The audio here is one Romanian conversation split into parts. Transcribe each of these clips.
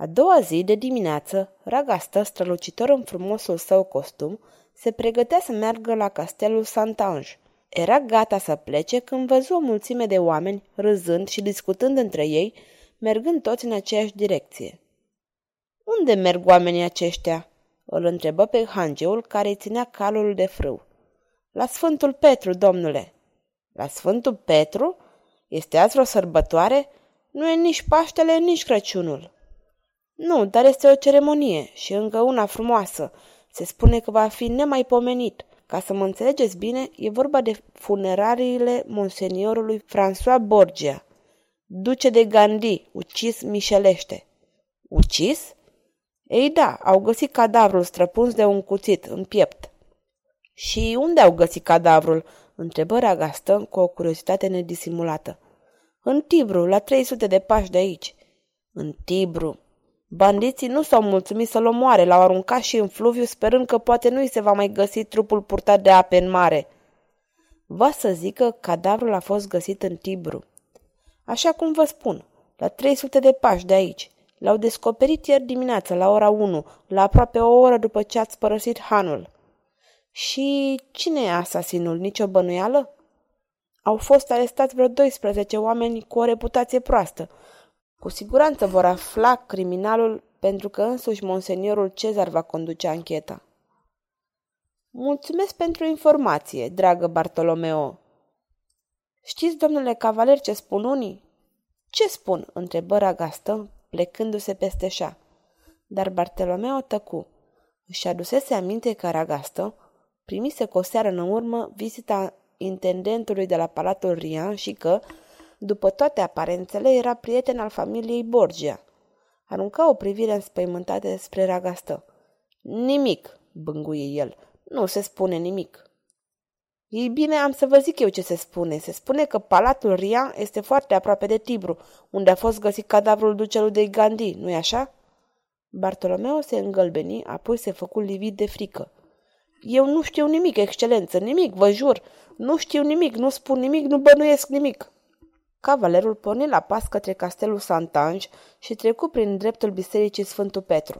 a doua zi de dimineață, Ragastă, strălucitor în frumosul său costum, se pregătea să meargă la castelul Santange. Era gata să plece când văzu o mulțime de oameni, râzând și discutând între ei, mergând toți în aceeași direcție. Unde merg oamenii aceștia?" îl întrebă pe hangeul care îi ținea calul de frâu. La Sfântul Petru, domnule." La Sfântul Petru? Este azi vreo sărbătoare? Nu e nici Paștele, nici Crăciunul." Nu, dar este o ceremonie și încă una frumoasă. Se spune că va fi nemaipomenit. Ca să mă înțelegeți bine, e vorba de funerariile monseniorului François Borgia, duce de Gandhi, ucis mișelește. Ucis? Ei da, au găsit cadavrul străpuns de un cuțit în piept. Și unde au găsit cadavrul? întrebă Ragastă cu o curiozitate nedisimulată. În Tibru, la 300 de pași de aici. În Tibru, Bandiții nu s-au mulțumit să-l omoare, l-au aruncat și în fluviu, sperând că poate nu-i se va mai găsi trupul purtat de ape în mare. Va să zică, cadavrul a fost găsit în Tibru. Așa cum vă spun, la 300 de pași de aici. L-au descoperit ieri dimineață, la ora 1, la aproape o oră după ce ați părăsit hanul. Și cine e asasinul? Nici o bănuială? Au fost arestați vreo 12 oameni cu o reputație proastă. Cu siguranță vor afla criminalul pentru că însuși monseniorul Cezar va conduce ancheta. Mulțumesc pentru informație, dragă Bartolomeo. Știți, domnule cavaler, ce spun unii? Ce spun? întrebă Ragastă, plecându-se peste șa. Dar Bartolomeo tăcu. Își adusese aminte că Ragastă primise cu o seară în urmă vizita intendentului de la Palatul Rian și că, după toate aparențele, era prieten al familiei Borgia. Arunca o privire înspăimântată spre Ragastă. Nimic, bânguie el. Nu se spune nimic. Ei bine, am să vă zic eu ce se spune. Se spune că Palatul Ria este foarte aproape de Tibru, unde a fost găsit cadavrul ducelui de Gandhi, nu-i așa? Bartolomeo se îngălbeni, apoi se făcu livid de frică. Eu nu știu nimic, excelență, nimic, vă jur. Nu știu nimic, nu spun nimic, nu bănuiesc nimic. Cavalerul porni la pas către castelul Santange și trecu prin dreptul bisericii Sfântul Petru.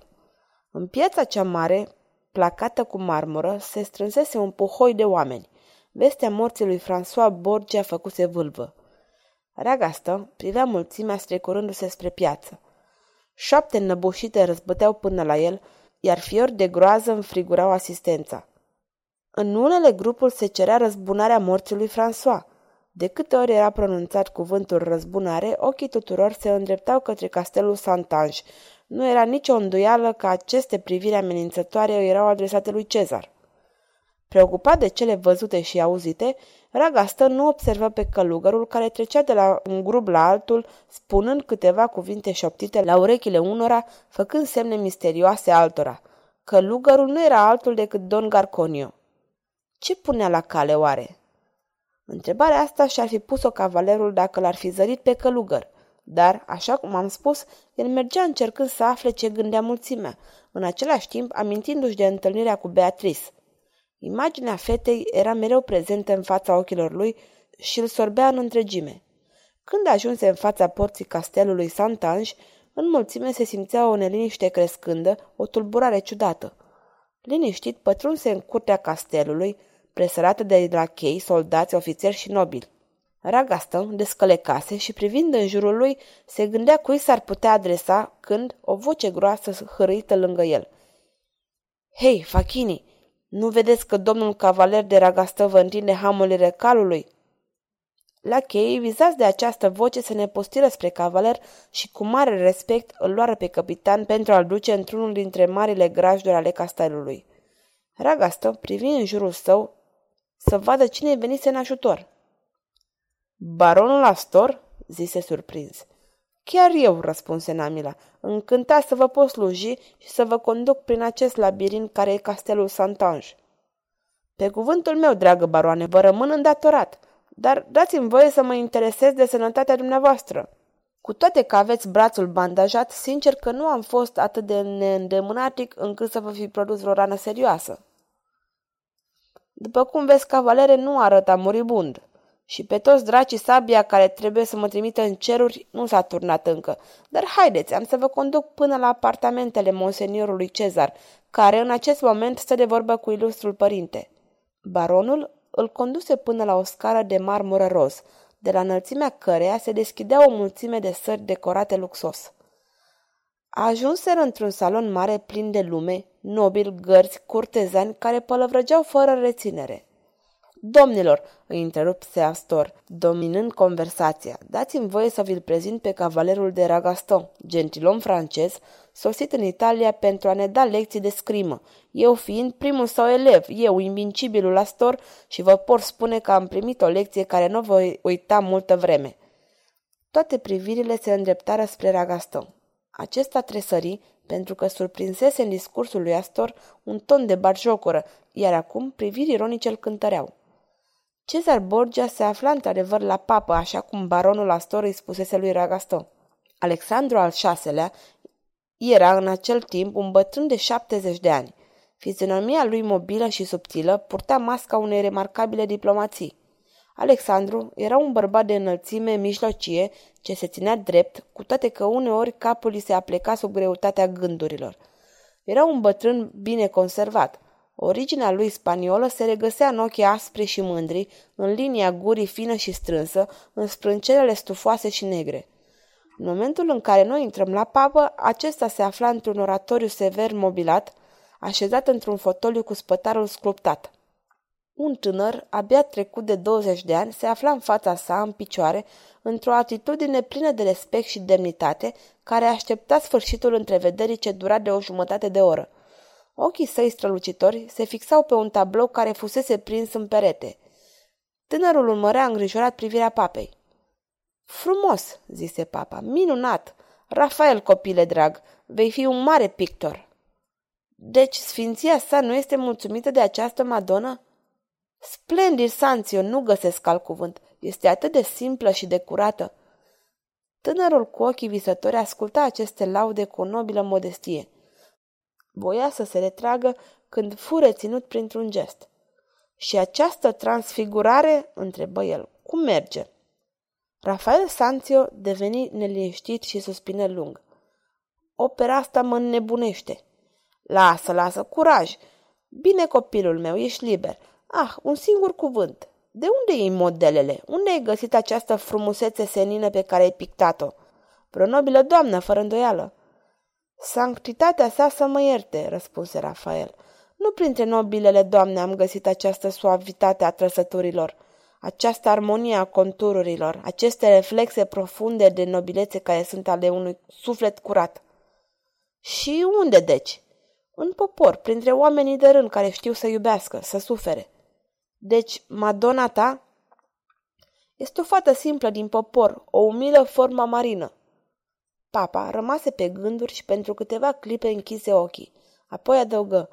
În piața cea mare, placată cu marmură, se strânsese un puhoi de oameni. Vestea morții lui François Borgia făcuse vâlvă. Reagastă privea mulțimea strecurându-se spre piață. Șapte înnăbușite răzbăteau până la el, iar fiori de groază înfrigurau asistența. În unele grupuri se cerea răzbunarea morții lui François. De câte ori era pronunțat cuvântul răzbunare, ochii tuturor se îndreptau către castelul Santange. Nu era nicio îndoială că aceste priviri amenințătoare erau adresate lui Cezar. Preocupat de cele văzute și auzite, Ragastă nu observă pe călugărul care trecea de la un grup la altul, spunând câteva cuvinte șoptite la urechile unora, făcând semne misterioase altora. Călugărul nu era altul decât Don Garconio. Ce punea la cale oare? Întrebarea asta și-ar fi pus-o cavalerul dacă l-ar fi zărit pe călugăr. Dar, așa cum am spus, el mergea încercând să afle ce gândea mulțimea, în același timp amintindu-și de întâlnirea cu Beatrice. Imaginea fetei era mereu prezentă în fața ochilor lui și îl sorbea în întregime. Când ajunse în fața porții castelului Santange, în mulțime se simțea o neliniște crescândă, o tulburare ciudată. Liniștit pătrunse în curtea castelului, presărată de lachei, soldați, ofițeri și nobili. Ragastă descălecase și privind în jurul lui, se gândea cui s-ar putea adresa când o voce groasă hărâită lângă el. Hei, Fachini, nu vedeți că domnul cavaler de Ragastă vă întinde hamurile calului?" Lacheii, vizați de această voce, se nepostiră spre cavaler și cu mare respect îl luară pe capitan pentru a-l duce într-unul dintre marile grajduri ale castelului. Ragastă privi în jurul său să vadă cine venise în ajutor. Baronul Astor? zise surprins. Chiar eu, răspunse Namila, încântat să vă pot sluji și să vă conduc prin acest labirint care e castelul Santange. Pe cuvântul meu, dragă baroane, vă rămân îndatorat, dar dați-mi voie să mă interesez de sănătatea dumneavoastră. Cu toate că aveți brațul bandajat, sincer că nu am fost atât de neîndemânatic încât să vă fi produs vreo rană serioasă. După cum vezi, cavalere nu arăta moribund. Și pe toți dracii sabia care trebuie să mă trimită în ceruri nu s-a turnat încă. Dar haideți, am să vă conduc până la apartamentele monseniorului Cezar, care în acest moment stă de vorbă cu ilustrul părinte. Baronul îl conduse până la o scară de marmură roz, de la înălțimea căreia se deschidea o mulțime de sări decorate luxos. Ajunseră într-un salon mare plin de lume, nobili, gărzi, curtezani care pălăvrăgeau fără reținere. Domnilor, îi întrerupse Astor, dominând conversația, dați-mi voie să vi-l prezint pe cavalerul de Ragaston, gentilom francez, sosit în Italia pentru a ne da lecții de scrimă, eu fiind primul său elev, eu, invincibilul Astor, și vă pot spune că am primit o lecție care nu voi uita multă vreme. Toate privirile se îndreptară spre Ragaston. Acesta tresări, pentru că surprinsese în discursul lui Astor un ton de barjocură, iar acum priviri ironice îl cântăreau. Cezar Borgia se afla într-adevăr la papă, așa cum baronul Astor îi spusese lui Ragaston. Alexandru al VI-lea era în acel timp un bătrân de 70 de ani. Fizionomia lui mobilă și subtilă purta masca unei remarcabile diplomații. Alexandru era un bărbat de înălțime mijlocie ce se ținea drept, cu toate că uneori capul îi se apleca sub greutatea gândurilor. Era un bătrân bine conservat – Originea lui spaniolă se regăsea în ochii aspri și mândri, în linia gurii fină și strânsă, în sprâncenele stufoase și negre. În momentul în care noi intrăm la papă, acesta se afla într-un oratoriu sever mobilat, așezat într-un fotoliu cu spătarul sculptat. Un tânăr, abia trecut de 20 de ani, se afla în fața sa, în picioare, într-o atitudine plină de respect și demnitate, care aștepta sfârșitul întrevederii ce dura de o jumătate de oră – Ochii săi strălucitori se fixau pe un tablou care fusese prins în perete. Tânărul urmărea îngrijorat privirea papei. Frumos, zise papa, minunat! Rafael, copile drag, vei fi un mare pictor. Deci sfinția sa nu este mulțumită de această madonă? Splendid, Sanțio, nu găsesc alt cuvânt. Este atât de simplă și de curată. Tânărul cu ochii visători asculta aceste laude cu o nobilă modestie – Voia să se retragă când fu reținut printr-un gest. Și această transfigurare, întrebă el, cum merge? Rafael Sanțio deveni neliniștit și suspină lung. Opera asta mă înnebunește. Lasă, lasă, curaj! Bine, copilul meu, ești liber. Ah, un singur cuvânt. De unde iei modelele? Unde ai găsit această frumusețe senină pe care ai pictat-o? Vreo nobilă doamnă, fără îndoială. Sanctitatea sa să mă ierte, răspunse Rafael. Nu printre nobilele doamne am găsit această suavitate a trăsăturilor, această armonie a contururilor, aceste reflexe profunde de nobilețe care sunt ale unui suflet curat. Și unde, deci? În popor, printre oamenii de rând care știu să iubească, să sufere. Deci, Madonna ta este o fată simplă din popor, o umilă formă marină. Papa rămase pe gânduri și pentru câteva clipe închise ochii. Apoi adăugă,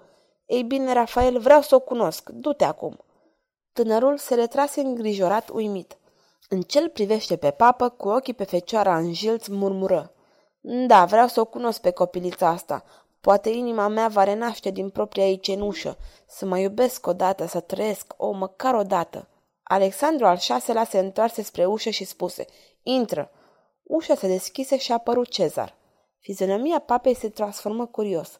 Ei bine, Rafael, vreau să o cunosc. Du-te acum. Tânărul se retrase îngrijorat, uimit. În cel privește pe papă, cu ochii pe fecioara în jilț, murmură. Da, vreau să o cunosc pe copilița asta. Poate inima mea va renaște din propria ei cenușă. Să mă iubesc odată, să trăiesc, o, măcar odată. Alexandru al șaselea se întoarse spre ușă și spuse, Intră. Ușa se deschise și a apărut Cezar. Fizionomia papei se transformă curios.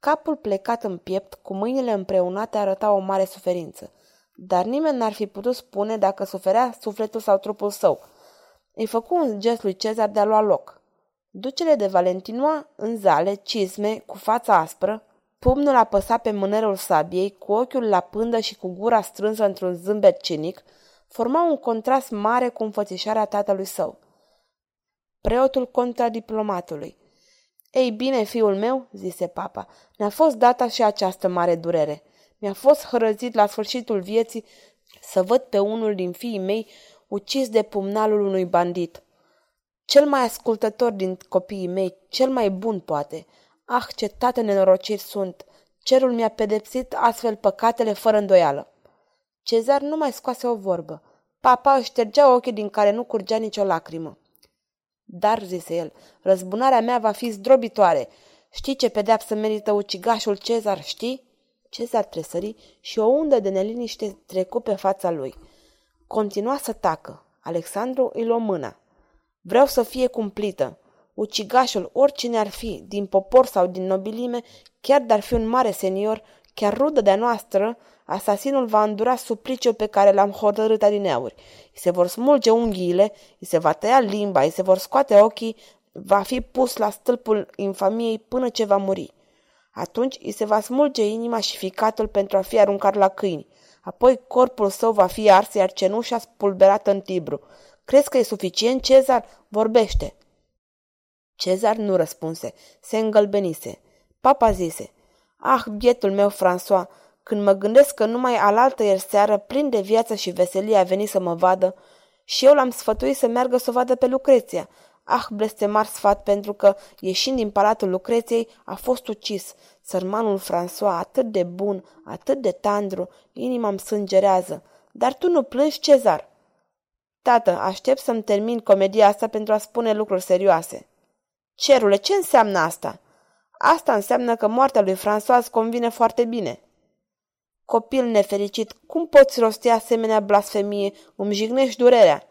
Capul plecat în piept, cu mâinile împreunate, arăta o mare suferință. Dar nimeni n-ar fi putut spune dacă suferea sufletul sau trupul său. Îi făcu un gest lui Cezar de a lua loc. Ducele de Valentinoa, în zale, cizme, cu fața aspră, pumnul apăsat pe mânerul sabiei, cu ochiul la pândă și cu gura strânsă într-un zâmbet cinic, forma un contrast mare cu înfățișarea tatălui său preotul contra diplomatului. Ei bine, fiul meu, zise papa, ne-a fost data și această mare durere. Mi-a fost hărăzit la sfârșitul vieții să văd pe unul din fiii mei ucis de pumnalul unui bandit. Cel mai ascultător din copiii mei, cel mai bun poate. Ah, ce tată nenorociri sunt! Cerul mi-a pedepsit astfel păcatele fără îndoială. Cezar nu mai scoase o vorbă. Papa își ștergea ochii din care nu curgea nicio lacrimă. Dar, zise el, răzbunarea mea va fi zdrobitoare. Știi ce pedeapsă merită ucigașul Cezar, știi? Cezar tresări și o undă de neliniște trecu pe fața lui. Continua să tacă. Alexandru îi luă mâna. Vreau să fie cumplită. Ucigașul, oricine ar fi, din popor sau din nobilime, chiar dar fi un mare senior, chiar rudă de-a noastră, asasinul va îndura supliciul pe care l-am hotărât adineauri. Îi se vor smulge unghiile, îi se va tăia limba, îi se vor scoate ochii, va fi pus la stâlpul infamiei până ce va muri. Atunci îi se va smulge inima și ficatul pentru a fi aruncat la câini. Apoi corpul său va fi ars, iar cenușa spulberată în tibru. Crezi că e suficient, Cezar? Vorbește!" Cezar nu răspunse. Se îngălbenise. Papa zise, Ah, bietul meu, François, când mă gândesc că numai alaltă ieri seară, plin de viață și veselie, a venit să mă vadă, și eu l-am sfătuit să meargă să o vadă pe Lucreția. Ah, blestemar sfat, pentru că, ieșind din palatul Lucreției, a fost ucis. Sărmanul François, atât de bun, atât de tandru, inima îmi sângerează. Dar tu nu plângi, Cezar? Tată, aștept să-mi termin comedia asta pentru a spune lucruri serioase. Cerule, ce înseamnă asta? Asta înseamnă că moartea lui François convine foarte bine. Copil nefericit, cum poți rosti asemenea blasfemie? Îmi jignești durerea.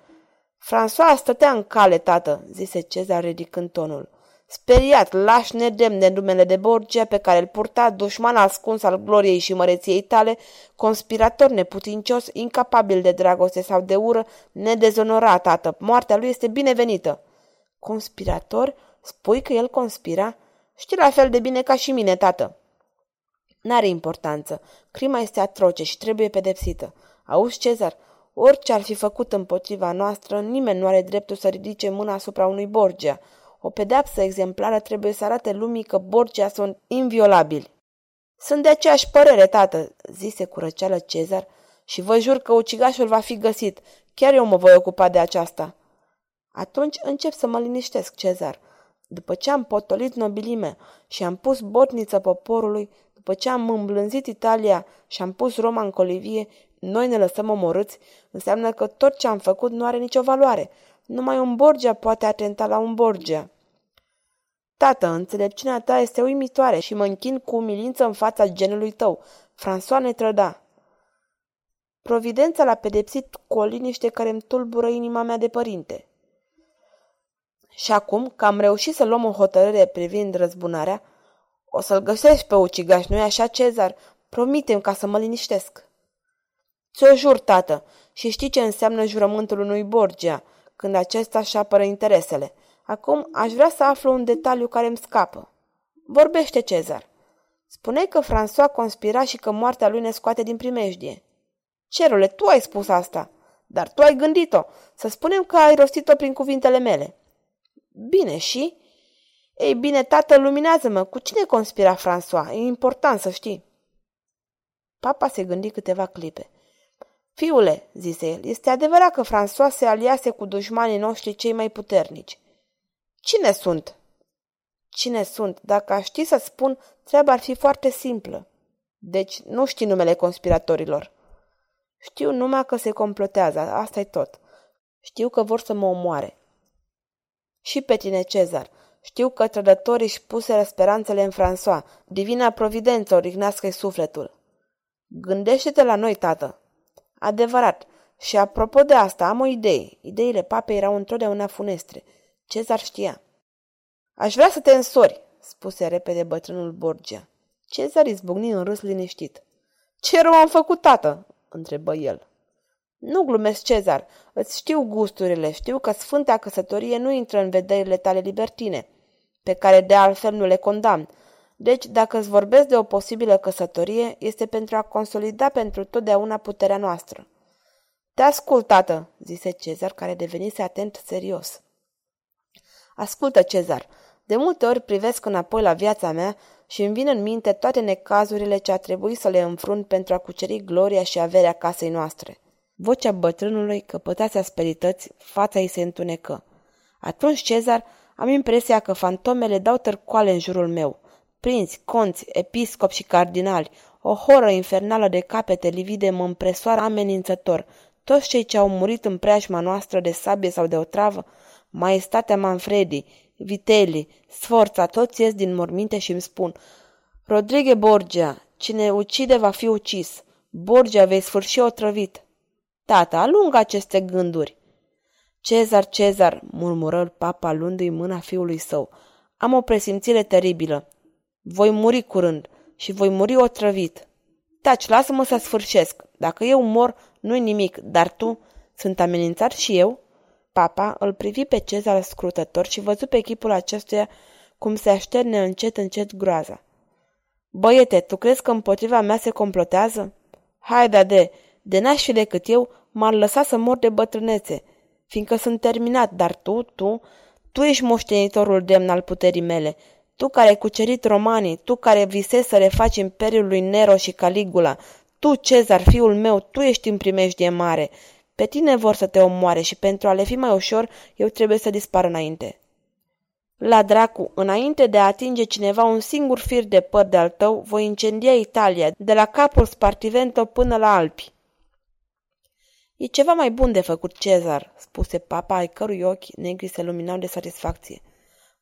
François stătea în cale, tată, zise Cezar ridicând tonul. Speriat, laș nedemn de numele de Borgia pe care îl purta dușman ascuns al gloriei și măreției tale, conspirator neputincios, incapabil de dragoste sau de ură, nedezonorat, tată, moartea lui este binevenită. Conspirator? Spui că el conspira? Știi la fel de bine ca și mine, tată. N-are importanță. Crima este atroce și trebuie pedepsită. Auzi, Cezar, orice ar fi făcut împotriva noastră, nimeni nu are dreptul să ridice mâna asupra unui Borgia. O pedeapsă exemplară trebuie să arate lumii că Borgia sunt inviolabili. Sunt de aceeași părere, tată, zise cu răceală Cezar, și vă jur că ucigașul va fi găsit. Chiar eu mă voi ocupa de aceasta. Atunci încep să mă liniștesc, Cezar. După ce am potolit nobilime și am pus botniță poporului, după ce am îmblânzit Italia și am pus Roma în colivie, noi ne lăsăm omorâți, înseamnă că tot ce am făcut nu are nicio valoare. Numai un Borgia poate atenta la un Borgia. Tată, înțelepciunea ta este uimitoare și mă închin cu umilință în fața genului tău. François ne trăda. Providența l-a pedepsit cu o liniște care îmi tulbură inima mea de părinte. Și acum că am reușit să luăm o hotărâre privind răzbunarea, o să-l găsești pe ucigaș, nu-i așa, Cezar? Promitem ca să mă liniștesc. Ți-o jur, tată, și știi ce înseamnă jurământul unui Borgia, când acesta își apără interesele. Acum aș vrea să aflu un detaliu care îmi scapă. Vorbește, Cezar. Spuneai că François conspira și că moartea lui ne scoate din primejdie. Cerule, tu ai spus asta, dar tu ai gândit-o. Să spunem că ai rostit-o prin cuvintele mele. Bine, și? Ei bine, tată, luminează-mă, cu cine conspira François? E important să știi. Papa se gândi câteva clipe. Fiule, zise el, este adevărat că François se aliase cu dușmanii noștri cei mai puternici. Cine sunt? Cine sunt? Dacă aș ști să spun, treaba ar fi foarte simplă. Deci nu știi numele conspiratorilor. Știu numai că se complotează, asta e tot. Știu că vor să mă omoare. Și pe tine, Cezar. Știu că trădătorii își puseră speranțele în François. Divina providență o rignească sufletul. Gândește-te la noi, tată. Adevărat. Și apropo de asta, am o idee. Ideile papei erau întotdeauna funestre. Cezar știa. Aș vrea să te însori, spuse repede bătrânul Borgia. Cezar izbucni în râs liniștit. Ce rău am făcut, tată? întrebă el. Nu glumesc, Cezar. Îți știu gusturile, știu că sfânta căsătorie nu intră în vederile tale libertine, pe care de altfel nu le condamn. Deci, dacă îți vorbesc de o posibilă căsătorie, este pentru a consolida pentru totdeauna puterea noastră. Te ascult, tată, zise Cezar, care devenise atent serios. Ascultă, Cezar, de multe ori privesc înapoi la viața mea și îmi vin în minte toate necazurile ce a trebuit să le înfrunt pentru a cuceri gloria și averea casei noastre. Vocea bătrânului căpătase asperități, fața ei se întunecă. Atunci, Cezar, am impresia că fantomele dau târcoale în jurul meu. Prinți, conți, episcopi și cardinali, o horă infernală de capete livide mă împresoară amenințător. Toți cei ce au murit în preajma noastră de sabie sau de otravă, maestatea Manfredi, Vitelli, Sforța, toți ies din morminte și îmi spun Rodrigue Borgia, cine ucide va fi ucis. Borgia vei sfârși otrăvit. Tata, alungă aceste gânduri. Cezar, Cezar, murmură papa luându-i mâna fiului său. Am o presimțire teribilă. Voi muri curând și voi muri otrăvit. Taci, lasă-mă să sfârșesc. Dacă eu mor, nu-i nimic, dar tu, sunt amenințat și eu? Papa îl privi pe Cezar scrutător și văzu pe chipul acestuia cum se așterne încet încet groaza. Băiete, tu crezi că împotriva mea se complotează? Haide, de, de n-aș fi decât eu, m-ar lăsa să mor de bătrânețe, fiindcă sunt terminat, dar tu, tu, tu ești moștenitorul demn al puterii mele, tu care ai cucerit romanii, tu care visezi să refaci imperiul lui Nero și Caligula, tu, Cezar, fiul meu, tu ești în primejdie mare. Pe tine vor să te omoare și pentru a le fi mai ușor, eu trebuie să dispar înainte. La dracu, înainte de a atinge cineva un singur fir de păr de-al tău, voi incendia Italia, de la capul Spartivento până la Alpi. E ceva mai bun de făcut, Cezar, spuse papa, ai cărui ochi negri se luminau de satisfacție.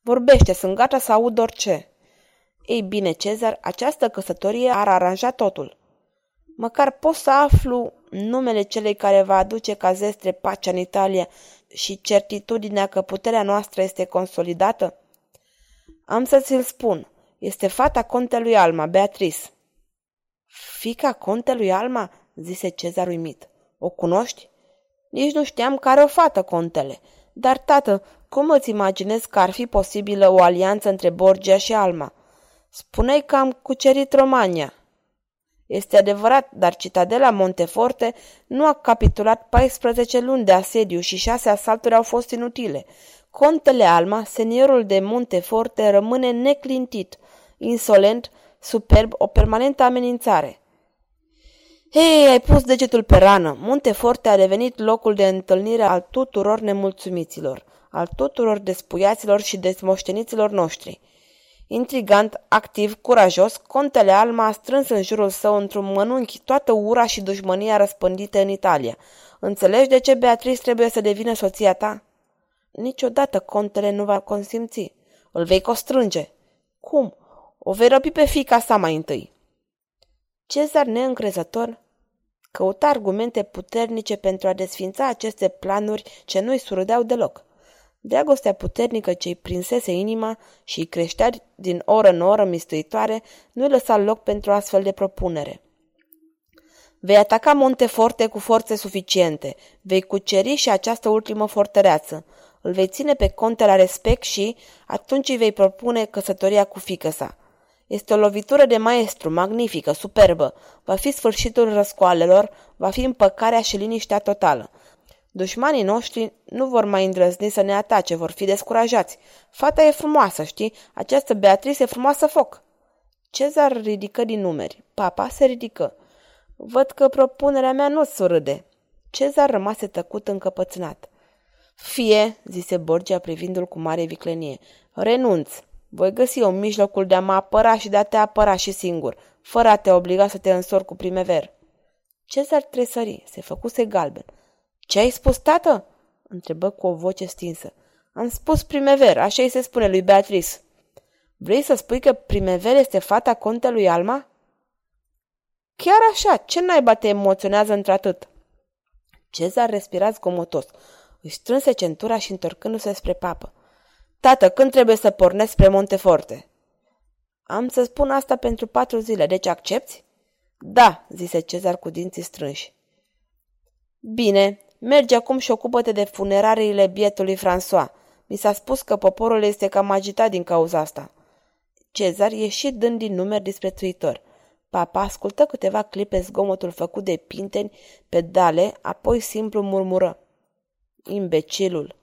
Vorbește, sunt gata să aud orice. Ei bine, Cezar, această căsătorie ar aranja totul. Măcar pot să aflu numele celei care va aduce ca zestre pacea în Italia și certitudinea că puterea noastră este consolidată? Am să ți-l spun. Este fata contelui Alma, Beatrice. Fica contelui Alma? zise Cezar uimit. O cunoști? Nici nu știam că are o fată, contele. Dar, tată, cum îți imaginezi că ar fi posibilă o alianță între Borgia și Alma? Spuneai că am cucerit Romania. Este adevărat, dar citadela Monteforte nu a capitulat 14 luni de asediu și șase asalturi au fost inutile. Contele Alma, seniorul de Monteforte, rămâne neclintit, insolent, superb, o permanentă amenințare. Hei, ai pus degetul pe rană. Monteforte a devenit locul de întâlnire al tuturor nemulțumiților, al tuturor despuiaților și desmoșteniților noștri. Intrigant, activ, curajos, contele Alma a strâns în jurul său într-un mănunchi toată ura și dușmânia răspândită în Italia. Înțelegi de ce Beatrice trebuie să devină soția ta? Niciodată contele nu va consimți. Îl vei constrânge. Cum? O vei răpi pe fica sa mai întâi. Cezar, neîncrezător, căuta argumente puternice pentru a desfința aceste planuri ce nu-i surâdeau deloc. Dragostea puternică ce-i prinsese inima și îi creștea din oră în oră mistuitoare nu-i lăsa loc pentru astfel de propunere. Vei ataca Monteforte cu forțe suficiente, vei cuceri și această ultimă fortăreață, îl vei ține pe conte la respect și atunci îi vei propune căsătoria cu fică sa. Este o lovitură de maestru, magnifică, superbă. Va fi sfârșitul răscoalelor, va fi împăcarea și liniștea totală. Dușmanii noștri nu vor mai îndrăzni să ne atace, vor fi descurajați. Fata e frumoasă, știi? Această Beatrice e frumoasă foc. Cezar ridică din numeri. Papa se ridică. Văd că propunerea mea nu surâde. Cezar rămase tăcut încăpățânat. Fie, zise Borgia privindul cu mare viclenie, renunț. Voi găsi un mijlocul de a mă apăra și de a te apăra și singur, fără a te obliga să te însor cu primever. Cezar tresări, se făcuse galben. Ce ai spus, tată?" întrebă cu o voce stinsă. Am spus primever, așa îi se spune lui Beatrice. Vrei să spui că primever este fata contelui Alma? Chiar așa, ce naiba te emoționează într-atât? Cezar respira zgomotos. Își strânse centura și întorcându-se spre papă. Tată, când trebuie să pornesc spre Monteforte? Am să spun asta pentru patru zile, deci accepti? Da, zise Cezar cu dinții strânși. Bine, Mergi acum și ocupă-te de funerariile bietului François. Mi s-a spus că poporul este cam agitat din cauza asta. Cezar ieși dând din numeri disprețuitor. Papa ascultă câteva clipe zgomotul făcut de pinteni pe dale, apoi simplu murmură. Imbecilul!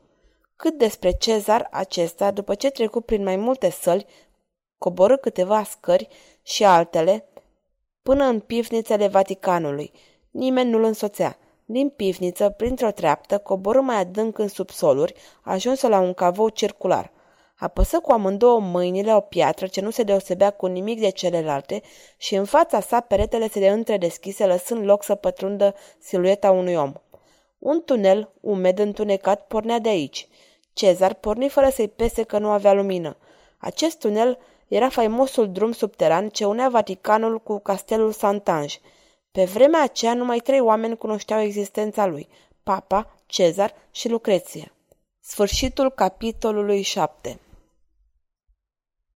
Cât despre Cezar acesta, după ce trecu prin mai multe săli, coborâ câteva scări și altele, până în pivnițele Vaticanului. Nimeni nu-l însoțea. Din pivniță, printr-o treaptă, coborâ mai adânc în subsoluri, ajunsă la un cavou circular. Apăsă cu amândouă mâinile o piatră ce nu se deosebea cu nimic de celelalte și în fața sa peretele se de întredeschise, lăsând loc să pătrundă silueta unui om. Un tunel umed întunecat pornea de aici. Cezar porni fără să-i pese că nu avea lumină. Acest tunel era faimosul drum subteran ce unea Vaticanul cu castelul Santange. Pe vremea aceea numai trei oameni cunoșteau existența lui, Papa, Cezar și Lucreție. Sfârșitul capitolului 7